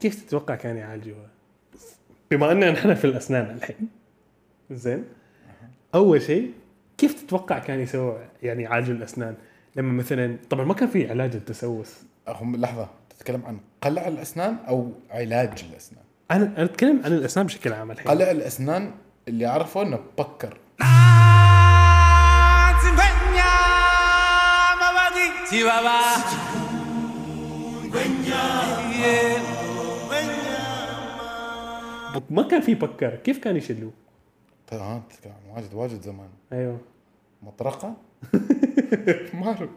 كيف تتوقع كان يعالجوها؟ بما أننا نحن في الأسنان الحين زين؟ أول شيء كيف تتوقع كان يسوي يعني يعالجوا الأسنان؟ لما مثلا طبعا ما كان في علاج التسوس هم لحظة تتكلم عن قلع الأسنان أو علاج الأسنان؟ أنا أنا أتكلم عن الأسنان بشكل عام الحين. قلع الأسنان اللي أعرفه إنه بكر. ما كان في بكر. كيف كان يشلوه؟ ها آه، عن واجد واجد زمان. أيوه. مطرقة؟ ما أعرف.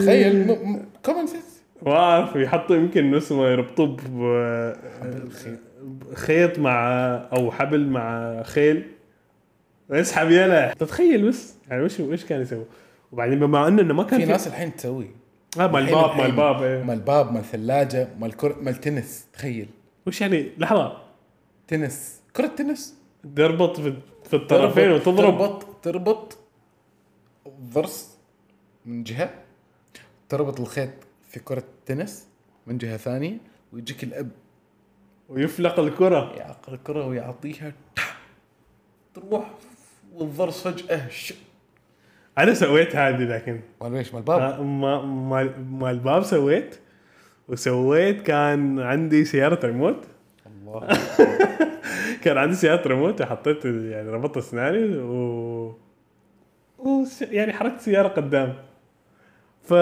تخيل كومن سنس ما أعرف يحطوا يمكن اسمه يربطوه ب- خيط مع أو حبل مع خيل. اسحب يلا. تتخيل بس يعني وش وش كان يسوي؟ وبعدين بما إنه ما كان في ناس الحين تسوي. آه مال الباب مال الباب إيه. مال الباب مال ثلاجة مال كر... مال تنس تخيل. وش يعني؟ لحظة. تنس. كرة تنس؟ تربط في, في الطرفين وتضرب. تربط تربط. الضرس من جهة. تربط الخيط في كرة تنس من جهة ثانية ويجيك الأب. ويفلق الكرة. يعقل الكرة ويعطيها تروح والضرس فجأة. أنا سويت هذه لكن. مال إيش؟ مال الباب آه، ما مال مال الباب سويت. وسويت كان عندي سيارة ريموت. الله. كان عندي سيارة ريموت حطيت يعني ربطت اسناني و و يعني حركت السيارة قدام. ف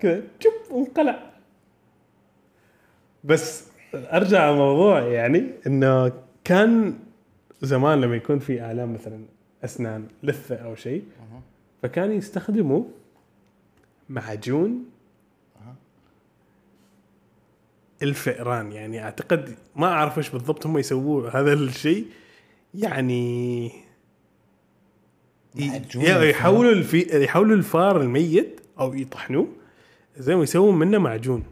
كذا شوف وانقلع. بس أرجع الموضوع يعني إنه كان زمان لما يكون في آلام مثلا أسنان لثه أو شيء فكان يستخدموا معجون الفئران. يعني أعتقد ما أعرف إيش بالضبط هم يسووه هذا الشيء. يعني؟ يحولوا الفي يحولوا الفار الميت أو يطحنوه. زين ويسوون منه معجون.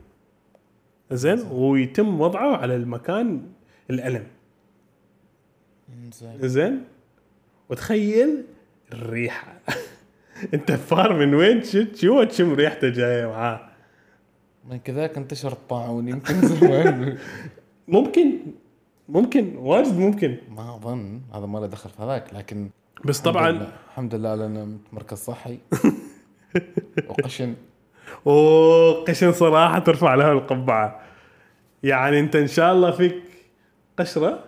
زين ويتم وضعه على المكان الألم. زين زين وتخيل الريحة. انت فار من وين؟ شو شو تشم ريحته جاية معاه؟ من كذاك انتشر الطاعون يمكن ممكن. ممكن. واجد ممكن. ما أظن. هذا ما له دخل في هذاك لكن بس طبعا لله- الحمد لله لنا مركز صحي. وقشن. وقشن صراحة ترفع له القبعة. يعني أنت إن شاء الله فيك قشرة؟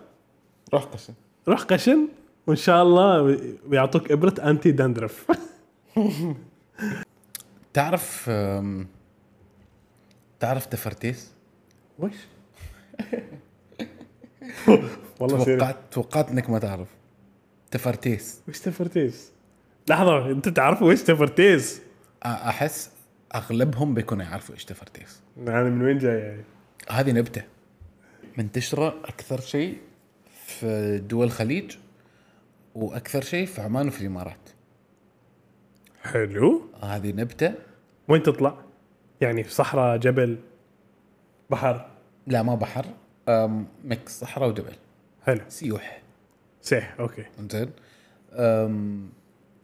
روح قشن. روح قشن. وإن شاء الله بيعطوك إبرة أنتي دندرف. تعرف تعرف تفرتيس؟ وش؟ والله توقعت توقعت إنك ما تعرف تفرتيس وش تفرتيز؟ لحظة أنت تعرف وش تفرتيز؟ أ- أحس أغلبهم بيكونوا يعرفوا إيش تفرتيس يعني من وين جاي يعني؟ هذه نبتة منتشره أكثر شيء في دول الخليج وأكثر شيء في عمان وفي الإمارات حلو. هذه نبتة. وين تطلع؟ يعني في صحراء جبل بحر؟ لا ما بحر. أم، mix صحراء وجبل. حلو. سيوح. سيح okay. زين أم،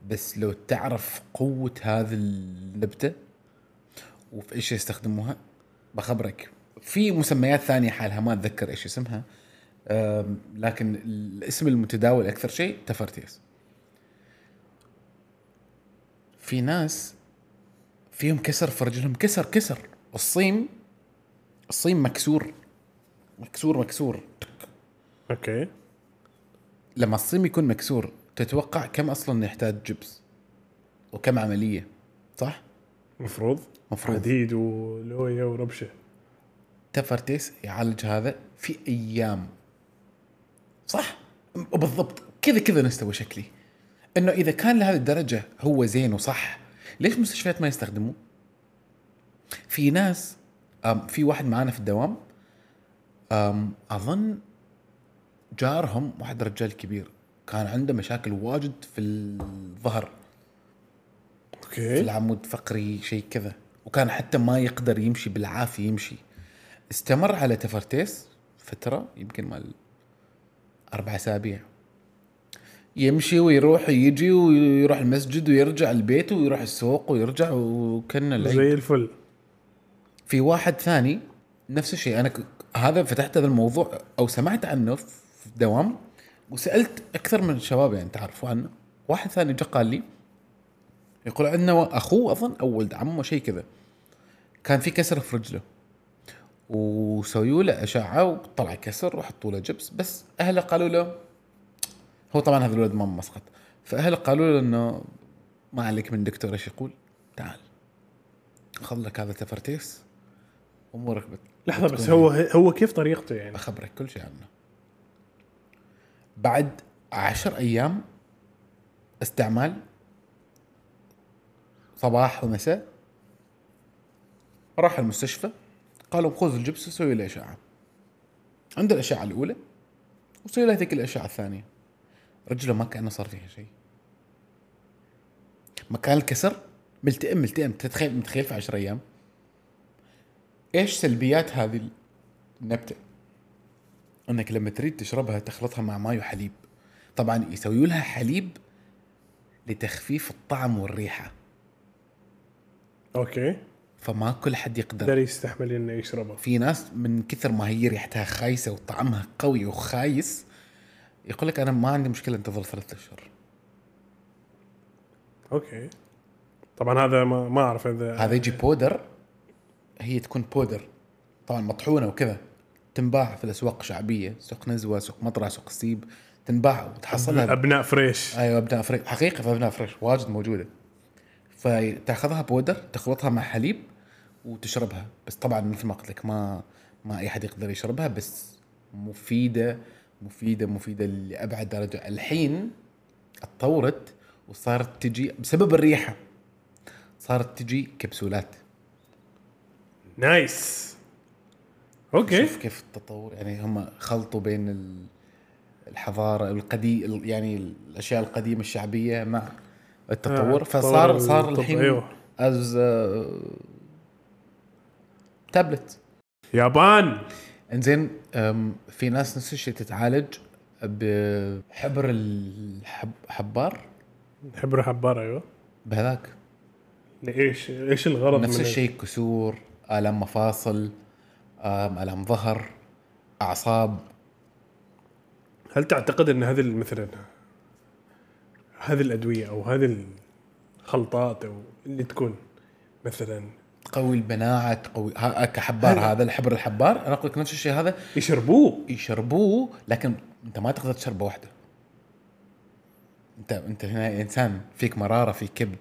بس لو تعرف قوة هذه النبتة وفي إيش يستخدموها بخبرك. في مسميات ثانية حالها ما أتذكر إيش اسمها. أم، لكن الاسم المتداول أكثر شيء تفرتيس. في ناس فيهم كسر في رجلهم. كسر كسر. الصيم الصيم مكسور. مكسور مكسور. okay. لما الصيم يكون مكسور تتوقع كم أصلا يحتاج جبس؟ وكم عملية؟ صح؟ مفروض. مفروض. حديد ولوية وربشة. تفرتيس يعالج هذا في أيام. صح؟ وبالضبط كذا كذا نستوى شكلي. إنه إذا كان لهذه الدرجة هو زين وصح ليش مستشفيات ما يستخدموه؟ في ناس في واحد معانا في الدوام أظن جارهم واحد رجال كبير كان عنده مشاكل واجد في الظهر. في أوكي العمود فقري شيء كذا. وكان حتى ما يقدر يمشي بالعافية يمشي. استمر على تفرتيس فترة يمكن مال أربع أسابيع. يمشي ويروح ويجي ويروح المسجد ويرجع البيت ويروح السوق ويرجع وكان العيد. زي الفل. في واحد ثاني نفس الشيء. أنا ك... هذا فتحت هذا الموضوع أو سمعت عنه في دوام وسألت أكثر من شباب يعني تعرفوا عنه. واحد ثاني جا قال لي يقول عندنا أخوه أظن أو ولد عمه شيء كذا. كان في كسر في رجله. وسووا له أشعة وطلع كسر وحطوا له جبس. بس أهله قالوا له هو طبعا هذا الولد ما مسقط. فاهله قالوا له إنه ما عليك من دكتور إيش يقول؟ تعال خذ لك هذا تفرتيس امورك بت... لحظة بس هو هو كيف طريقته يعني؟ بخبرك كل شيء عنه. بعد عشر أيام استعمال صباح ومساء راح المستشفى قالوا خذ الجبس وسوي له اشعه عند الإشعة الأولى وسوي له ذيك الإشعة الثانية. رجله ما كأنه صار فيها شيء. مكان الكسر ملتئم ملتئم. تتخيل متخيل في 10 أيام؟ إيش سلبيات هذه النبتة؟ إنك لما تريد تشربها تخلطها مع ماي وحليب. طبعا يسويوا لها حليب لتخفيف الطعم والريحة. okay. فما كل حد يقدر. يقدر يستحمل إنه يشربه في ناس من كثر ما هي ريحتها خايسة وطعمها قوي وخايس يقول لك أنا ما عندي مشكلة انتظر ثلاثة أشهر. okay. طبعا هذا ما ما أعرف اذا هذا يجي powder هي تكون powder. طبعا مطحونة وكذا. تنباع في الأسواق الشعبيه سوق نزوة سوق مطرح سوق السيب تنباع وتحصلها أبناء fresh. أيوه أبناء fresh. حقيقة في أبناء fresh واجد موجودة. فتأخذها powder تخلطها مع حليب وتشربها. بس طبعا مثل ما قلت لك ما ما أي حد يقدر يشربها بس مفيدة مفيدة مفيدة لأبعد درجة. الحين اتطورت وصارت تجي بسبب الريحة. صارت تجي كبسولات. nice. okay. شوف كيف التطور يعني هم خلطوا بين ال- الحضارة القديم يعني الأشياء القديمة الشعبية مع التطور. آه، فصار صار الحين أيوه. از تابلت يابان. انزين في ناس نفس الشيء تتعالج بحبر الحبار حبر حبار أيوه. بهذاك. إيش إيش الغرض نفس الشيء كسور آلام مفاصل آلام ظهر أعصاب. هل تعتقد إن هذه مثلا هذه الأدوية أو هذه الخلطات أو اللي تكون مثلا تقوي المناعه تقوي ها- كحبار هذا الحبر الحبار. أنا أقول لك نفس الشيء هذا. يشربوه. يشربوه لكن أنت ما تقدر تشربه واحدة انت أنت هنا إنسان فيك مرارة في كبد.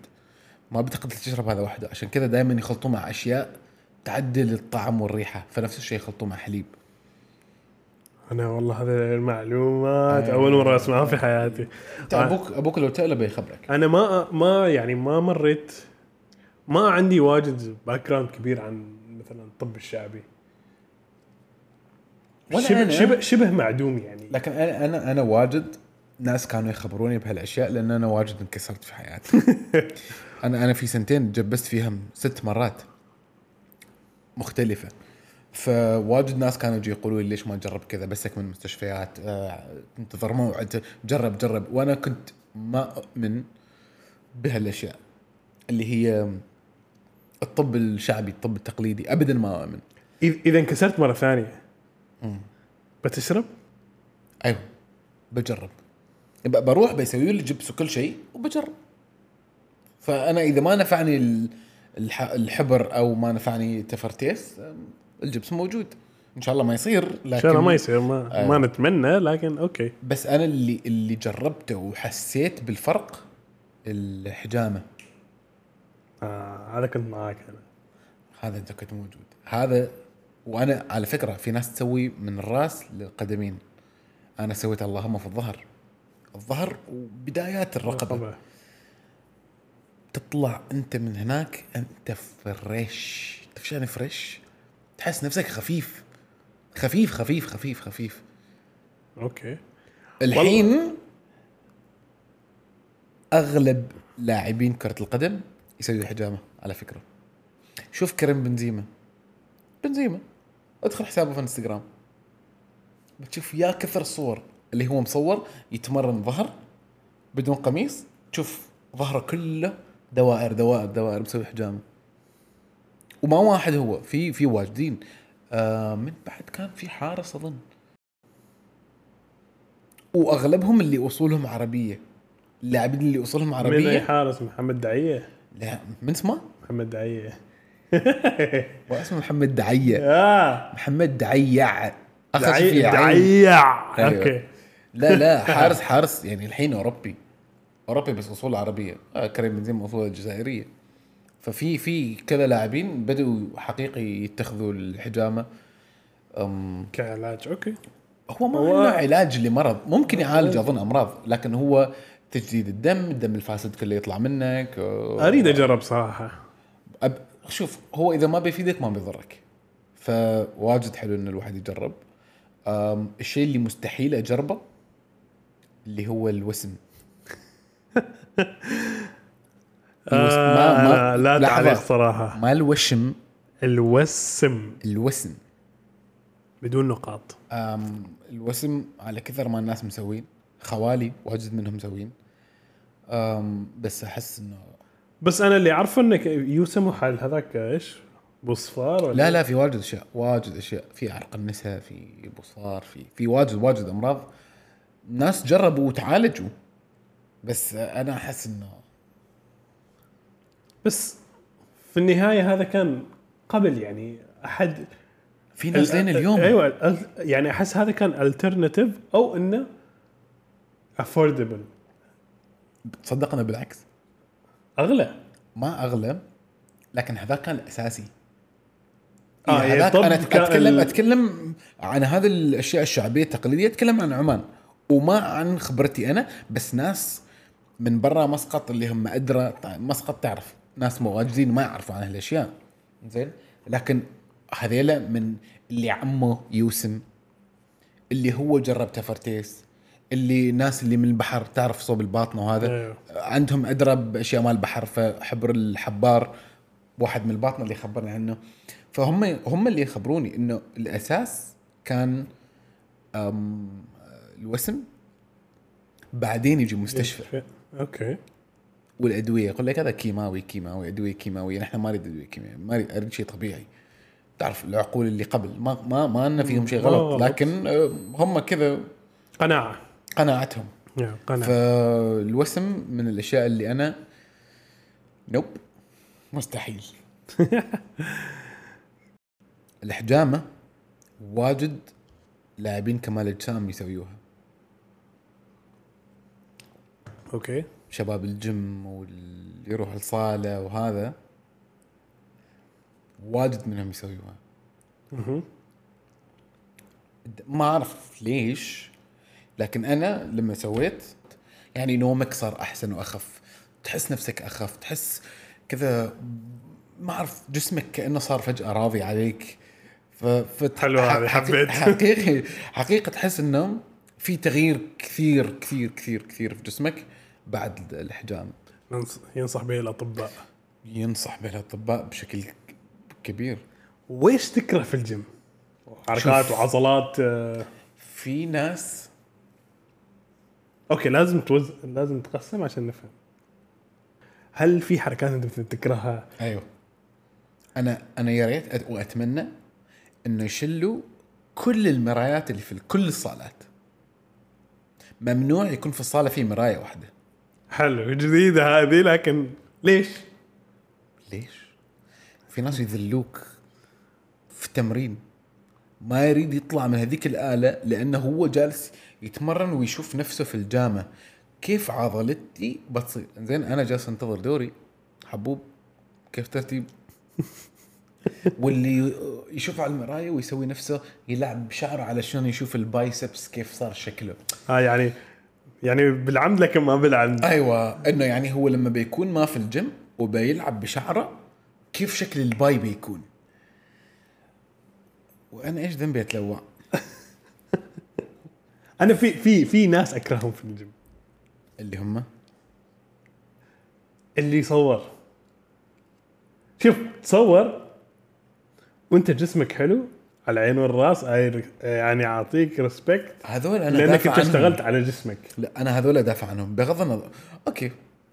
ما بتقدر تشرب هذا وحده. عشان كذا دائما يخلطوه مع أشياء تعدل الطعم والريحة. فنفس الشيء يخلطوه مع حليب. أنا والله هذه المعلومات أيوة. أول مرة أسمعها في حياتي. أنت أبوك أبوك لو تقلب يخبرك. أنا ما ما يعني ما مريت ما عندي واجد background كبير عن مثلا الطب الشعبي. ولا شبه أنا. شبه شبه معدوم يعني. لكن أنا أنا أنا واجد ناس كانوا يخبروني بهالأشياء لأن أنا واجد انكسرت في حياتي. أنا أنا في سنتين جبست فيها ست مرات مختلفة. فواجد ناس كانوا يجي يقولوا لي ليش ما تجرب كذا؟ بسك من المستشفيات آه، انتظر موعد جرب جرب. وأنا كنت ما اؤمن بهالأشياء اللي هي الطب الشعبي الطب التقليدي ابدا ما اؤمن إذا انكسرت مرة ثانية. بتشرب؟ أيوه. بجرب. بروح بيسوي لي جبس وكل شيء وبجرب. فأنا إذا ما نفعني ال- الح- الحبر أو ما نفعني تفرتيس الجبس موجود. إن شاء الله ما يصير إن لكن شاء الله ما يصير ما, أيوة. ما نتمنى لكن okay. بس أنا اللي اللي جربته وحسيت بالفرق الحجامة. آه هذا كنت معاك أنا. هذا أنت كنت موجود. هذا وأنا على فكرة في ناس تسوي من الرأس للقدمين. أنا سويت اللهم في الظهر. الظهر وبدايات الرقبة. طبعا تطلع أنت من هناك أنت fresh. تعرف شو يعني fresh؟ تحس نفسك خفيف. خفيف خفيف خفيف خفيف. okay. الحين أغلب لاعبين كرة القدم يسوي حجامة على فكرة. شوف كريم بنزيما. بنزيما. ادخل حسابه في انستغرام. بتشوف يا كثر الصور اللي هو مصور يتمرن ظهر بدون قميص تشوف ظهره كله دوائر دوائر دوائر مسوي حجامة. وما واحد هو في في واجدين. آه من بعد كان في حارس أظن. وأغلبهم اللي أصولهم عربية. اللاعبين اللي أصولهم من اي عربية. حارس محمد دعيه لا من اسمه؟ محمد دعية. واسمه محمد دعية. آه. محمد دعيع أخذ دعي- في عين. دعيع أيوة. okay. لا لا حارس حارس يعني الحين أوروبي. أوروبي بس أصول عربية. آه كريم بنزيما اصوله جزائرية. ففي في كذا لاعبين بدوا حقيقي يتخذوا الحجامة. أم كعلاج. okay. هو ما هو علاج لمرض. ممكن يعالج أظن أمراض. لكن هو تجديد الدم الدم الفاسد كله يطلع منك أريد أجرب صراحة. أب... شوف هو إذا ما بيفيدك ما بيضرك. فواجد حلو ان الواحد يجرب. أم... الشيء اللي مستحيل أجربه اللي هو الوسم. الوس- آه لا لحظة. تعليق صراحة. ما الوشم. الوسم. الوسم. بدون نقاط. الوسم على كثر ما الناس مسوين خوالي واجد منهم مسوين. بس أحس إنه بس أنا اللي أعرفه إنك يوسموا حال هذاك إيش؟ بوصفار ولا لا لا في واجد أشياء واجد أشياء في عرق النساء في بصار في في واجد واجد أمراض ناس جربوا وتعالجوا بس أنا أحس إنه بس في النهاية هذا كان قبل يعني أحد في ناس لين اليوم أيوه يعني أحس هذا كان الترناتيف أو إنه افوردبل تصدق أنا بالعكس. أغلى. ما أغلى لكن هذا كان الأساسي. آه يعني هذاك أنا اتكلم ال- أتكلم عن هذه الأشياء الشعبية التقليدية أتكلم عن عمان. وما عن خبرتي أنا بس ناس من برا مسقط اللي هم أدرى مسقط تعرف. ناس مواجدين ما يعرفوا عن هالأشياء. زين؟ لكن هذيلا من اللي عمه يوسم اللي هو جرب تفرتيس. اللي ناس اللي من البحر تعرف صوب الباطنة وهذا. أيوه. عندهم ادرى باشياء مال البحر فحبر الحبار واحد من الباطنة اللي خبرني عنه. فهم هم اللي يخبروني إنه الأساس كان أم الوسم بعدين يجي مستشفى. أوكي. والأدوية يقول لك هذا كيماوي كيماوي أدوية كيماوية نحن ما نريد أدوية كيماوية ما نريد أريد شيء طبيعي. تعرف العقول اللي قبل ما ما ما ان فيهم شيء غلط غلط. لكن آه، هم كذا. قناعة. قناعتهم. يا قناعة. فالوسم من الأشياء اللي أنا نوب مستحيل. الحجامة واجد لاعبين كمال اجسام يسويوها. okay. شباب الجيم واللي يروح الصاله وهذا واجد منهم يسويوها. ما أعرف ليش. لكن أنا لما سويت يعني نومك صار أحسن وأخف تحس نفسك أخف تحس كذا ما أعرف جسمك كأنه صار فجأة راضي عليك ف ف- حلوة هذه، حقيقي- حبيت. حقيقي حقيقه تحس انه في تغيير كثير كثير كثير كثير في جسمك بعد الحجام ينص- ينصح به الأطباء ينصح به الأطباء بشكل كبير ويش تكره في الجيم؟ حركات. وعضلات آه، في ناس okay لازم توز... لازم تقسم عشان نفهم. هل في حركات أنت تكرهها أيوه. أنا أنا يا ريت وأتمنى إنه يشلوا كل المرايات اللي في كل الصالات. ممنوع يكون في الصالة في مراية واحدة. حلو جديدة هذه لكن ليش؟ ليش؟ في ناس يذلوك في التمرين ما يريد يطلع من هذيك الآلة لأنه هو جالس يتمرن ويشوف نفسه في الجامة كيف عضلتي بتصير؟ زين أنا جالس أنتظر دوري. حبوب كيف ترتيب؟ واللي يشوف على المراية ويسوي نفسه يلعب بشعره علشان يشوف ال biceps كيف صار شكله. آه يعني يعني بالعمد لكن ما بالعمد. أيوه إنه يعني هو لما بيكون ما في الجيم وبيلعب بشعره كيف شكل ال bi بيكون؟ وأنا إيش ذنبي أتلوع؟ أنا في في في ناس أكرههم في الجيم. اللي هم؟ اللي يصور شوف تصور وأنت جسمك حلو على العين والرأس يعني أعطيك ريسبكت هذول أنا لأنك أنت. اشتغلت على جسمك. لا أنا هذول دافع عنهم. بغض النظر. أوكي.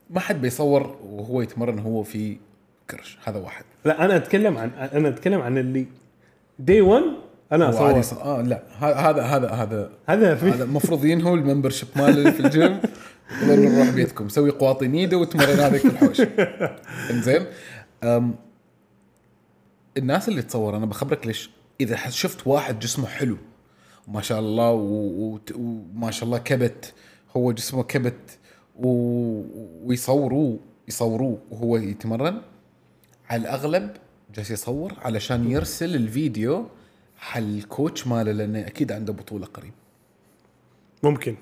ما حد بيصور وهو يتمرن هو في كرش. هذا واحد. لا أنا أتكلم عن أنا أتكلم عن اللي دي 1 أنا هو عادي اصور ص- آه لا. هذا هذا هذا. هذا في هذا المفروض ينهوا الممبرشيب مال في الجيم. نروح بيتكم. سوي قواطين ايده وتمرن هذيك الحوش. إنزين. الناس اللي تصور أنا بخبرك ليش. إذا شفت واحد جسمه حلو ما شاء الله وما شاء الله كبت هو جسمه كبت و- ويصوروه يصوروه وهو يتمرن على الأغلب جالس يصور علشان يرسل الفيديو حق الكوتش ماله لأنه أكيد عنده بطولة قريب. ممكن.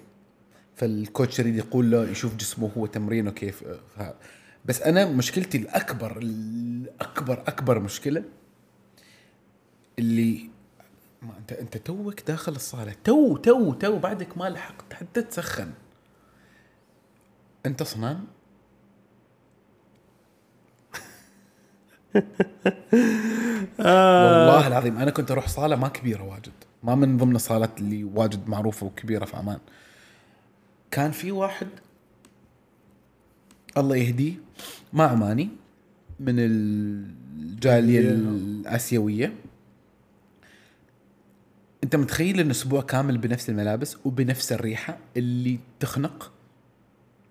فال coach يريد يقول له يشوف جسمه هو تمرينه كيف ف- بس أنا مشكلتي الأكبر الأكبر أكبر مشكلة اللي ما أنت أنت توك داخل الصالة تو تو تو بعدك ما لحقت حتى تسخن. أنت صنان؟ والله العظيم أنا كنت أروح صالة ما كبيرة واجد. ما من ضمن الصالات اللي واجد معروفة وكبيرة في عمان كان في واحد الله يهديه ما عماني من الجالية. الآسيوية. أنت متخيل إن أسبوع كامل بنفس الملابس وبنفس الريحة اللي تخنق؟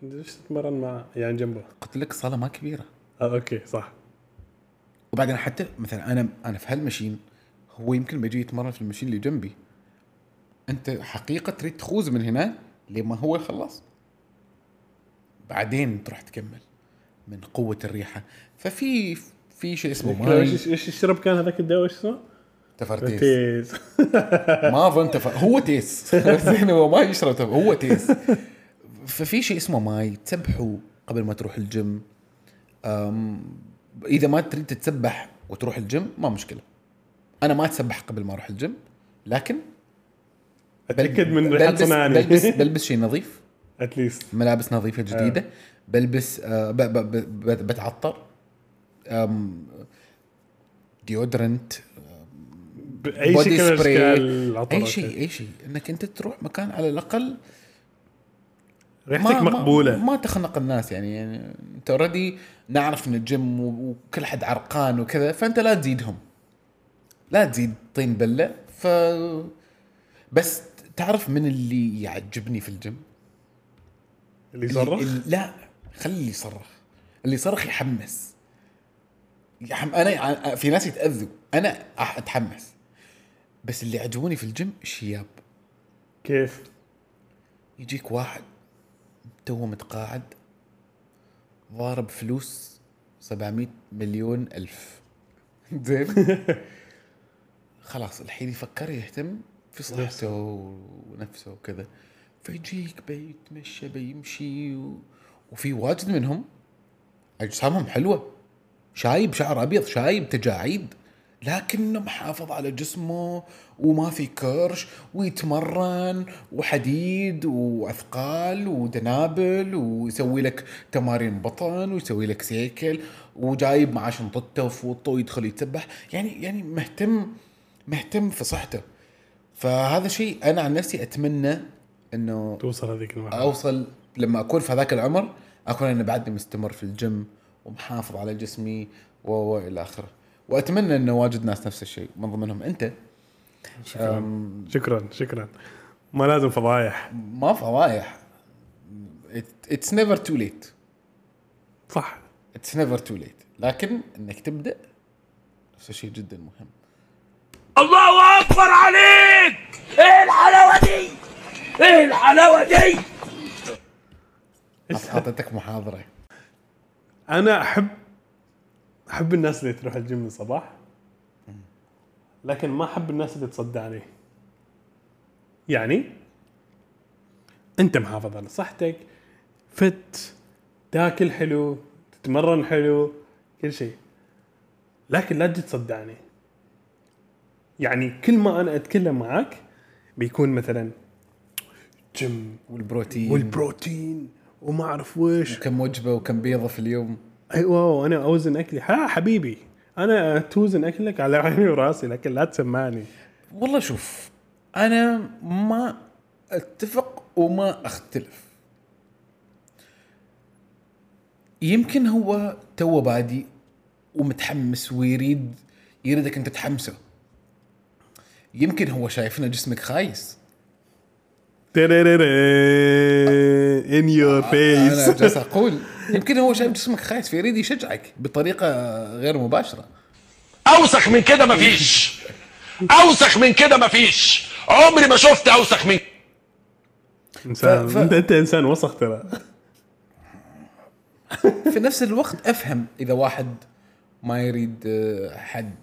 ليش تتمرن مع يعني جنبه؟ قلت لك صالة ما كبيرة. آه أوكي صح. وبعدين حتى مثلا أنا أنا في هالمشين هو يمكن بيجي يتمرن في المشين اللي جنبي. أنت حقيقة تريد تخوز من هنا لما هو يخلص. بعدين تروح تكمل من قوة الريحة. ففي في شيء اسمه ماي إيش إيش الشرب كان هذاك الدواء؟ إيش اسمه؟ تفرتيس. ما أظن تف... هو تيس. زين هو ما يشرب تف... هو تيس. ففي شيء اسمه ماي. تسبحوا قبل ما تروح الجيم. أم... إذا ما تريد تتسبح وتروح الجيم ما مشكلة. أنا ما أتسبح قبل ما أروح الجيم لكن أتأكد من بلبس بلبس, بلبس شيء نظيف. at least ملابس نظيفة جديدة. بلبس آه ب... ب... ب... ب... بتعطر. deodorant اي body شيء أي. شيء أي شيء. إنك أنت تروح مكان على الأقل ريحتك مقبوله ما, ما تخنق الناس يعني, يعني انت already نعرف إن الجيم وكل حد عرقان وكذا فأنت لا تزيدهم. لا تزيد طين بلة. ف بس تعرف من اللي يعجبني في الجيم؟ اللي يصرخ؟ اللي لا خلي اللي يصرخ. اللي يصرخ يحمس. يحم... أنا في ناس يتأذوا. أنا أتحمس. بس اللي عجبوني في الجيم الشياب كيف؟ يجيك واحد تو متقاعد ضارب فلوس 700 مليون ألف. زين؟ خلاص الحين يفكر يهتم في صحته ونفسه وكذا. فيجيك بيتمشى بيمشي و... وفي واجد منهم أجسامهم حلوة. شايب شعر أبيض شايب تجاعيد. لكنه محافظ على جسمه وما في كرش ويتمرن وحديد وأثقال ودنابل ويسوي لك تمارين بطن ويسوي لك سيكل وجايب معاه شنطته وفوطه ويدخل يتسبح. يعني يعني مهتم مهتم في صحته. فهذا شيء أنا عن نفسي أتمنى إنه توصل هذيك المرحلة. أوصل لما أكون في هذاك العمر أكون أنا بعدني مستمر في الجيم ومحافظ على جسمي و و إلى آخره. وأتمنى إنه واجد ناس نفس الشيء من ضمنهم أنت. شكرا. أم، شكرا شكرا. ما لازم فضايح. ما فضايح. it's never too late صح. it's never too late لكن إنك تبدأ نفس الشيء جدا مهم. الله أكبر عليك! إيه الحلاوة دي؟ إيه الحلاوة دي؟ أعطيتك محاضرة. أنا أحب أحب الناس اللي تروح الجيم الصباح لكن ما أحب الناس اللي تصدعني يعني أنت محافظ على صحتك فت تاكل حلو تتمرن حلو كل شيء. لكن لا تجي تصدعني يعني كل ما أنا أتكلم معك بيكون مثلا جيم والبروتين. والبروتين وما أعرف ويش كم وجبة وكم بيضة في اليوم. أيوه وأنا أوزن أكلي. ها حبيبي أنا توزن أكلك على عيني وراسي لكن لا تسمعني. والله شوف أنا ما أتفق وما أختلف. يمكن هو توه بادي ومتحمس ويريد يريدك أنت تحمسه. يمكن هو شايف ان جسمك خايس. in your أنا face جالس أقول. يمكن هو شايف جسمك خايس فيريد يشجعك بطريقة غير مباشرة. أوسخ من كده مفيش أوسخ من كده مفيش عمري ما شفت أوسخ من إنسان. ف- ف- انت أنت إنسان وسخ ترى. في نفس الوقت أفهم إذا واحد ما يريد آه، حد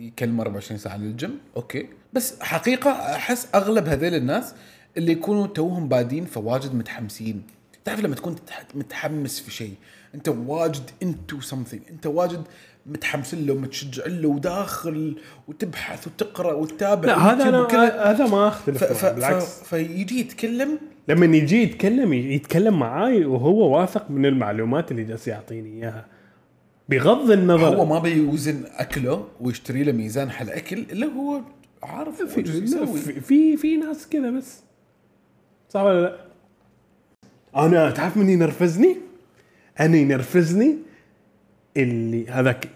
يكلمه 24 ساعة للجيم أوكي. بس حقيقة أحس أغلب هذيل الناس اللي يكونوا توهم بادين فواجد متحمسين. تعرف لما تكون متحمس في شيء أنت واجد into something أنت واجد متحمس له متشجع له وداخل وتبحث وتقرأ وتتابع لا هذا أنا وكذا. هذا ما. أختلف ف... معه، ف... بالعكس فيجي يتكلم لما يجي يتكلم يتكلم معاي وهو واثق من المعلومات اللي جالس يعطيني إياها بغض النظر هو ما بيوزن أكله ويشتري له ميزان حال اكل إلا هو عارف في في, في ناس كذا بس صح ولا لا؟ أنا تعرف من ينرفزني؟ أنا ينرفزني اللي هذاك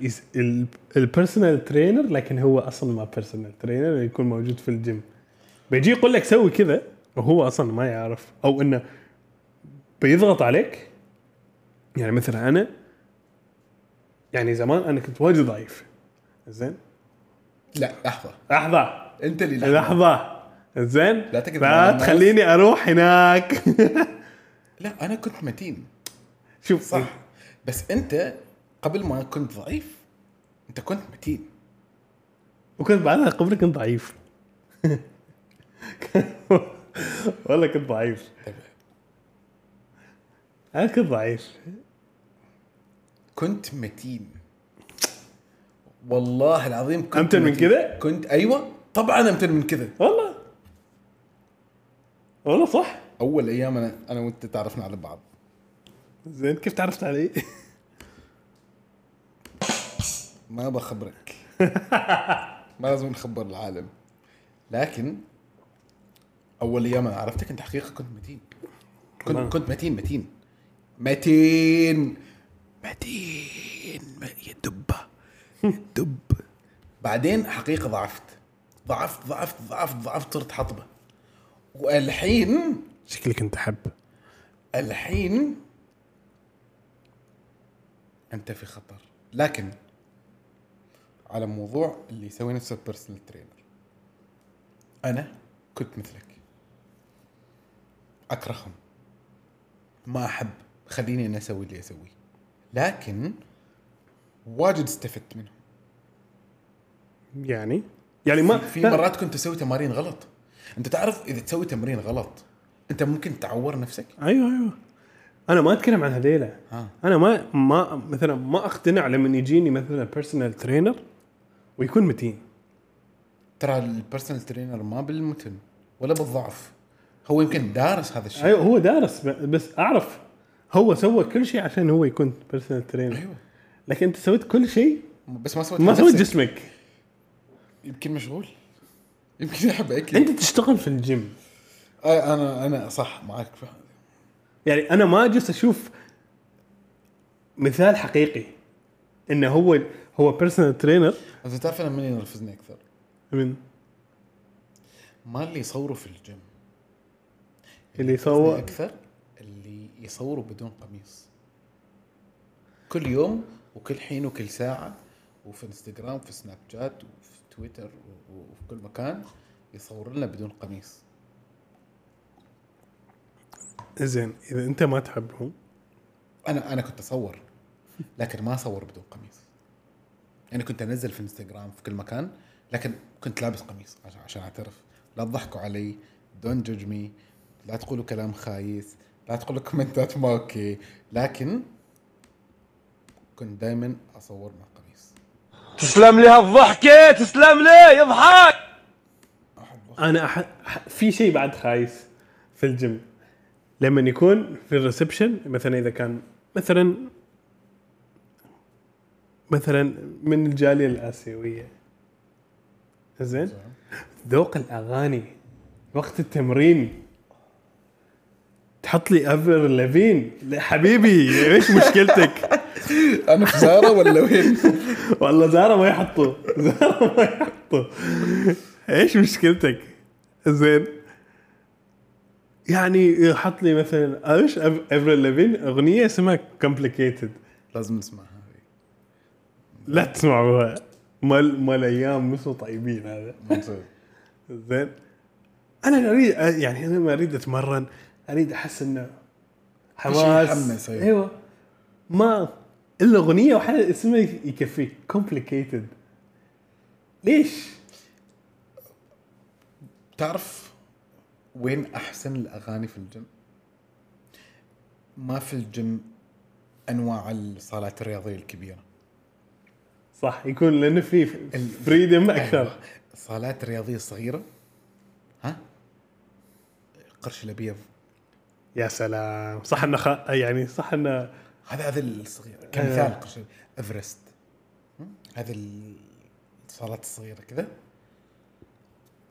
ال personal trainer لكن هو أصلا ما personal trainer يكون موجود في الجيم بيجي يقول لك سوي كذا وهو أصلا ما يعرف. أو إنه بيضغط عليك. يعني مثلا أنا يعني زمان أنا كنت واجد ضعيف. زين؟ لا لحظة. لحظة. أنت اللي لحظة. لحظة. زين؟ لا لا. تخليني أروح هناك. لا أنا كنت متين. شوف صح. بس أنت قبل ما كنت ضعيف أنت كنت متين. وكنت بعدها قبل كنت ضعيف. والله كنت ضعيف. أنا كنت ضعيف. كنت متين. والله العظيم كنت أمتن من. كذا؟ كنت أيوه. طبعا أمتن من كذا والله. والله صح. أول أيام أنا أنا وأنت تعرفنا على بعض. زين كيف تعرفت علي؟ ما بخبرك. ما لازم نخبر العالم. لكن أول أيام أنا عرفتك أنت حقيقة كنت متين. كنت كنت متين متين. متين! متين! يا دبه دب. بعدين حقيقة ضعفت. ضعفت ضعفت ضعفت ضعفت صرت حطبة. والحين شكلك أنت حب. الحين أنت في خطر. لكن على موضوع اللي يسوي نفسه بيرسونال ترينر أنا كنت مثلك. أكرههم. ما أحب. خليني أنا أسوي اللي اسويه لكن واجد استفدت منهم. يعني؟ يعني ما في, في مرات كنت أسوي تمارين غلط. أنت تعرف إذا تسوي تمرين غلط انت ممكن تعور نفسك؟ أيوه أيوه. أنا ما أتكلم عن هذيلا. ها. أنا ما ما مثلا ما أقتنع لما يجيني مثلا personal trainer ويكون متين. ترى ال personal trainer ما بالمتن ولا بالضعف. هو يمكن دارس هذا الشيء. أيوه هو دارس بس أعرف هو سوى كل شيء عشان هو يكون personal trainer أيوه. لكن أنت سويت كل شيء بس ما سويت ما. سويت جسمك. يمكن مشغول. يمكن يحب اكل أنت تشتغل في الجيم. آه، أنا أنا صح معك في. يعني أنا ما جلست أشوف مثال حقيقي إنه هو هو personal trainer أنت تعرف أنا من ينرفزني أكثر؟ من؟ ما اللي يصوروا في الجيم. اللي يصور أكثر اللي يصوروا بدون قميص. كل يوم وكل حين وكل ساعة وفي انستغرام في سناب شات وفي تويتر وفي كل مكان يصور لنا بدون قميص. زين إذا أنت ما تحبهم أنا أنا كنت أصور لكن ما أصور بدون قميص. يعني كنت أنزل في إنستغرام في كل مكان لكن كنت لابس قميص عشان عشان أعترف. لا تضحكوا علي don't judge me لا تقولوا كلام خايس لا تقولوا comment ات ما أوكي. لكن كنت دائما أصور مع قميص. تسلم لي هالضحكة تسلم لي يضحك! أنا. أح... في شيء بعد خايس في الجيم. لما يكون في ال reception مثلا إذا كان مثلا مثلا من الجالية الآسيوية. زين؟ ذوق الأغاني وقت التمرين. تحط لي Avril Lavigne لا حبيبي إيش مشكلتك؟ أنا في زاره ولا وين؟ والله زارة ما يحطوا. زارة ما يحطوا. إيش مشكلتك؟ زين. يعني يحط لي مثلا إيش Avril Lavigne أغنية اسمها Complicated لازم نسمعها. لا تسمعوها. مال مال أيام مش طيبين هذا. زين. أنا أريد يعني أنا ما أريد أتمرن أريد أحس إنه حماس. أيوة. أيوه. ما إلا أغنية واحدة اسمها يكفيك Complicated ليش؟ تعرف وين أحسن الأغاني في الجيم؟ ما في الجيم أنواع الصالات الرياضية الكبيرة. صح يكون لأنه في freedom أكثر أيوة. الصالات الرياضيه الصغيره ها؟ قرش الأبيض. يا سلام. صح إنه خ... يعني صح إنه هذا هذا الصغير. كمثال قرش إيفرست؟ هذه الصالات الصغيرة كذا.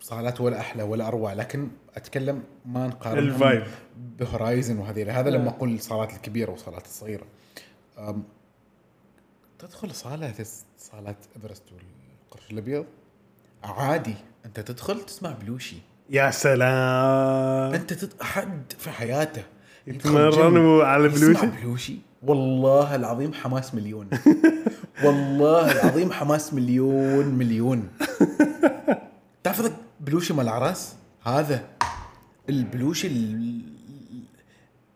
صالات ولا أحلى ولا أروع لكن أتكلم ما نقارن ال vibe. ب Horizon وهذه هذا لما أقول الصالات الكبيرة والصالات الصغيرة. تدخل صالة تس- صالات إيفرست والقرش الأبيض؟ عادي أنت تدخل تسمع بلوشي. يا سلام. أنت تد... حد في حياته يتمرنوا على يسمع بلوشي؟ بلوشي؟ والله العظيم حماس مليون. والله العظيم حماس مليون مليون. تعرف بلوشي مال العراس هذا البلوشي ال-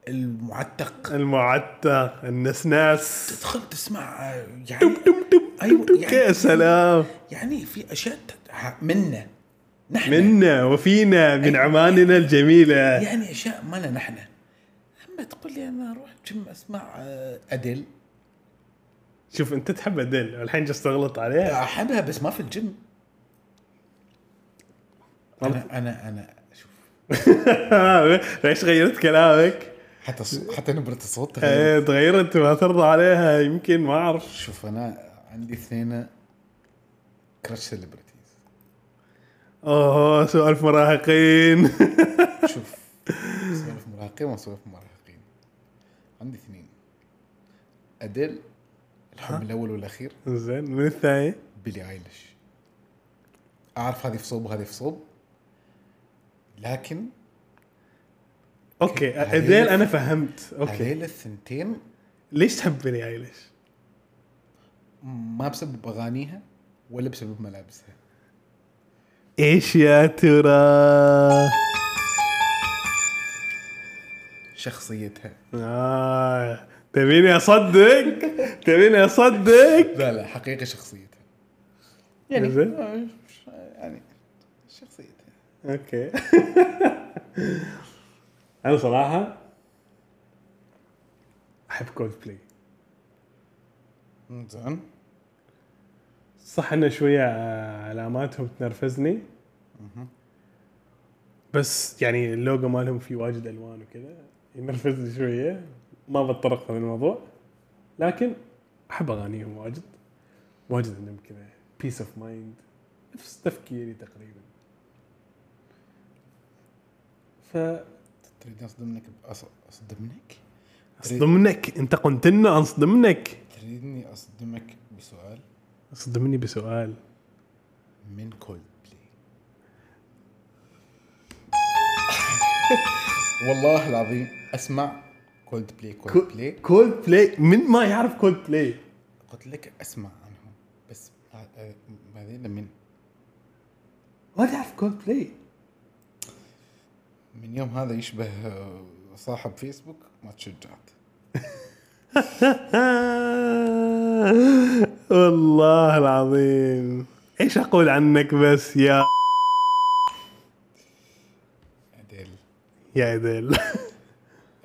المعتق. المعتق النسناس تدخل تسمع يعني دم دم دم أيوة، دم دم. يعني- يا سلام. يعني في أشياء ت- منا نحن. منا وفينا من عماننا الجميلة. يعني أشياء مالنا نحن. أما تقول لي أنا أروح جيم أسمع آه، أديل. شوف أنت تحب أديل. الحين جالس تغلط عليها أحبها بس ما في الجيم. أنا أنا أنا شوف. ليش غيرت كلامك؟ حتى ص- حتى نبرة الصوت تغير. إيه تغيرت. ما ترضى عليها يمكن ما أعرف. شوف أنا عندي اثنين كراش سيلبرتيز أوه سؤال مراهقين. شوف سوالف مراهقين وسوالف مراهقين. عندي اثنين. أديل الحب الأول والأخير. زين من الثاني؟ بيلي أيليش. أعرف هذه في صوب وهذه في صوب. لكن okay اديل أنا فهمت okay هذيل الثنتين ليش تحب بيلي آيليش؟ ما بسبب أغانيها ولا بسبب ملابسها إيش يا ترى؟ شخصيتها آه. تبيني أصدق؟ تبيني أصدق؟ لا لا حقيقة شخصيتها يعني يعني شخصيتها okay. أنا صراحة أحب كولد بلاي زين صح إنه شوية آه، علاماتهم تنرفزني. بس يعني اللوجو مالهم فيه واجد ألوان وكذا ينرفزني شوية. ما بتطرق في الموضوع. لكن أحب أغانيهم واجد. واجد عندهم كذا peace of mind نفس تفكيري تقريبا. ف تريد اصدمك بأص- اصدمك؟ اصدمنك أنت قلت لنا اصدمنك تريدني أصدمك بسؤال؟ أصدمني بسؤال. من كولد بلاي والله العظيم أسمع Coldplay Coldplay Coldplay من ما يعرف كولد بلاي قلت لك أسمع عنهم بس آه، بعدين من. ما تعرف كولد بلاي من يوم هذا يشبه صاحب فيسبوك ما تشجعت. والله العظيم. إيش أقول عنك بس يا اديل يا اديل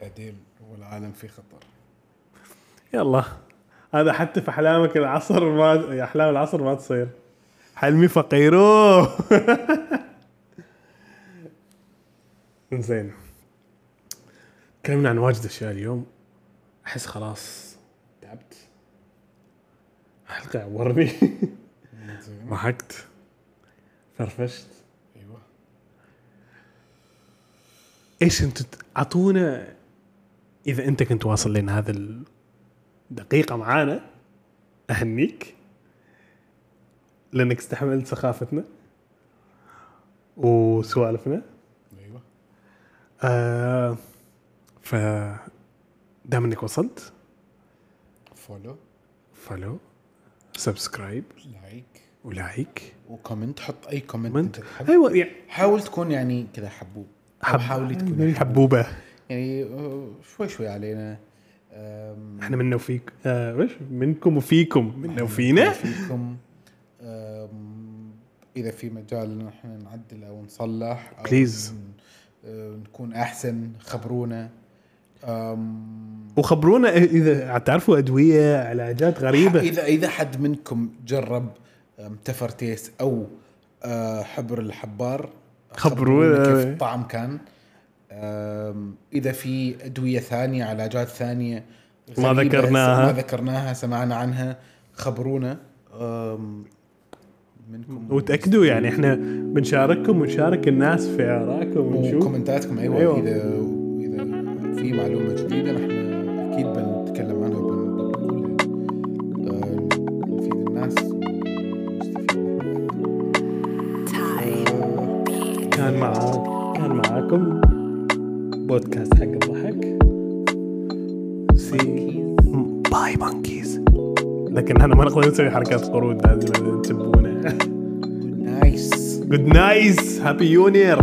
اديل والعالم في خطر. يلا. هذا حتى في أحلامك العصر ما أحلام العصر ما تصير. حلمي فقيرو زين. تكلمنا عن واجد أشياء اليوم. أحس خلاص تعبت. حلقة عورني. ضحكت. فرفشت. أيوه. إيش أنتم أعطونا إذا أنت كنت واصل لنا هذا ال... دقيقه معانا أهنيك. لأنك استحملت سخافتنا وسوالفنا. آه ف دام انك وصلت. فولو follow subscribe like و like و comment حط أي comment أنت تحب. أيوه يعني حاول تكون يعني كذا حبوب. أو حب- حاولي تكون حبوبة. يعني آه، شوي شوي علينا. إحنا منا وفيك آه وش منكم وفيكم. منا وفينا فيكم. إذا في مجال إن إحنا نعدل أو نصلح أو Please. آه، نكون أحسن خبرونا وخبرونا إذا تعرفوا أدوية علاجات غريبة إذا إذا حد منكم جرب تفرتيس أو آه، حبر الحبار خبرونا. كيف الطعم كان إذا في أدوية ثانية علاجات ثانية ما ذكرناها. ما ذكرناها سمعنا عنها خبرونا منكم وتأكدوا يعني إحنا بنشارككم ونشارك الناس في ارائكم ونشوف. وكومنتاتكم أيوه, أيوة. اذا إذا في معلومة جديدة نحن أكيد بنتكلم عنها وبنقولها آه، نفيد الناس ونستفيد. كان معاك كان معاكم بودكاست حق الضحك. say bye monkeys لكن إحنا ما نقدر نسوي حركات قرود لازم تسبونا nice جود نايس هابي يونير